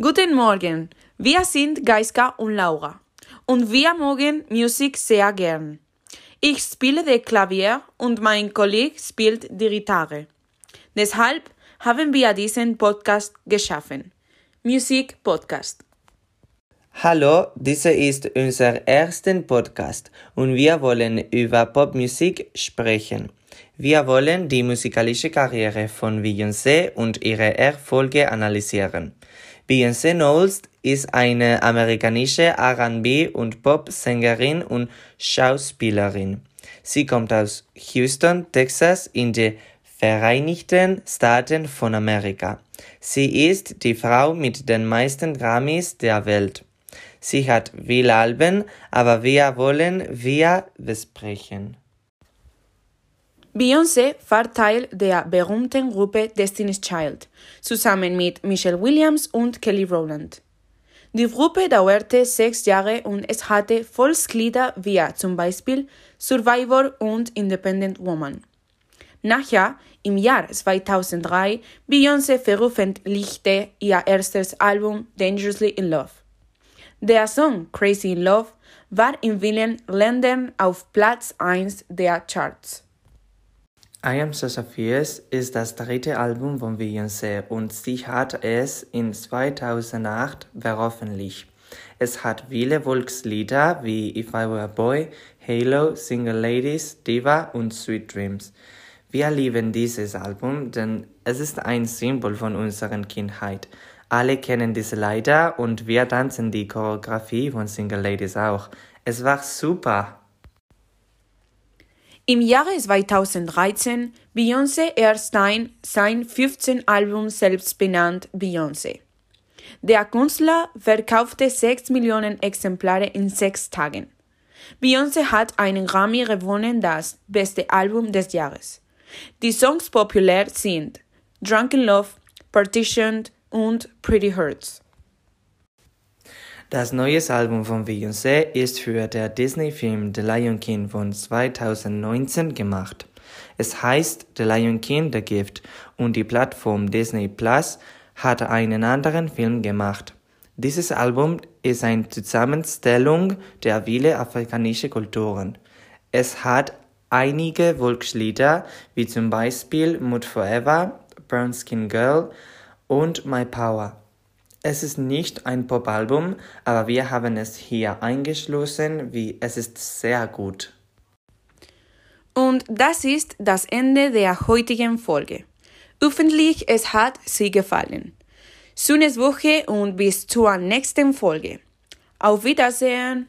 Guten Morgen, wir sind Geiska und Laura und wir mögen Musik sehr gern. Ich spiele das Klavier und mein Kollege spielt die Gitarre. Deshalb haben wir diesen Podcast geschaffen. Musik Podcast. Hallo, dieser ist unser erster Podcast und wir wollen über Popmusik sprechen. Wir wollen die musikalische Karriere von Beyoncé und ihre Erfolge analysieren. Beyoncé Knowles ist eine amerikanische R&B- und Pop-Sängerin und Schauspielerin. Sie kommt aus Houston, Texas in die Vereinigten Staaten von Amerika. Sie ist die Frau mit den meisten Grammys der Welt. Sie hat viele Alben, aber wir wollen wir besprechen. Beyoncé war Teil der berühmten Gruppe Destiny's Child, zusammen mit Michelle Williams und Kelly Rowland. Die Gruppe dauerte sechs Jahre und es hatte Volkslieder wie zum Beispiel Survivor und Independent Woman. Nachher, im Jahr 2003, Beyoncé veröffentlichte ihr erstes Album Dangerously in Love. Der Song Crazy Love war in vielen Ländern auf Platz 1 der Charts. I Am So Fierce ist das dritte Album von Beyoncé und sie hat es in 2008 veröffentlicht. Es hat viele Volkslieder wie If I Were a Boy, Halo, Single Ladies, Diva und Sweet Dreams. Wir lieben dieses Album, denn es ist ein Symbol von unserer Kindheit. Alle kennen diese Lieder und wir tanzen die Choreografie von Single Ladies auch. Es war super. Im Jahre 2013 Beyoncé Erstein sein 15 Album selbst benannt Beyoncé. Der Künstler verkaufte 6 Millionen Exemplare in sechs Tagen. Beyoncé hat einen Grammy gewonnen, das beste Album des Jahres. Die Songs populär sind Drunken Love, Partitioned und Pretty Hurts. Das neue Album von Beyoncé ist für den Disney-Film The Lion King von 2019 gemacht. Es heißt The Lion King The Gift und die Plattform Disney Plus hat einen anderen Film gemacht. Dieses Album ist eine Zusammenstellung der vielen afrikanischen Kulturen. Es hat einige Volkslieder wie zum Beispiel Mood Forever, Brown Skin Girl und My Power. Es ist nicht ein Popalbum, aber wir haben es hier eingeschlossen, wie es ist sehr gut. Und das ist das Ende der heutigen Folge. Hoffentlich es hat Sie gefallen. Schönes Woche und bis zur nächsten Folge. Auf Wiedersehen!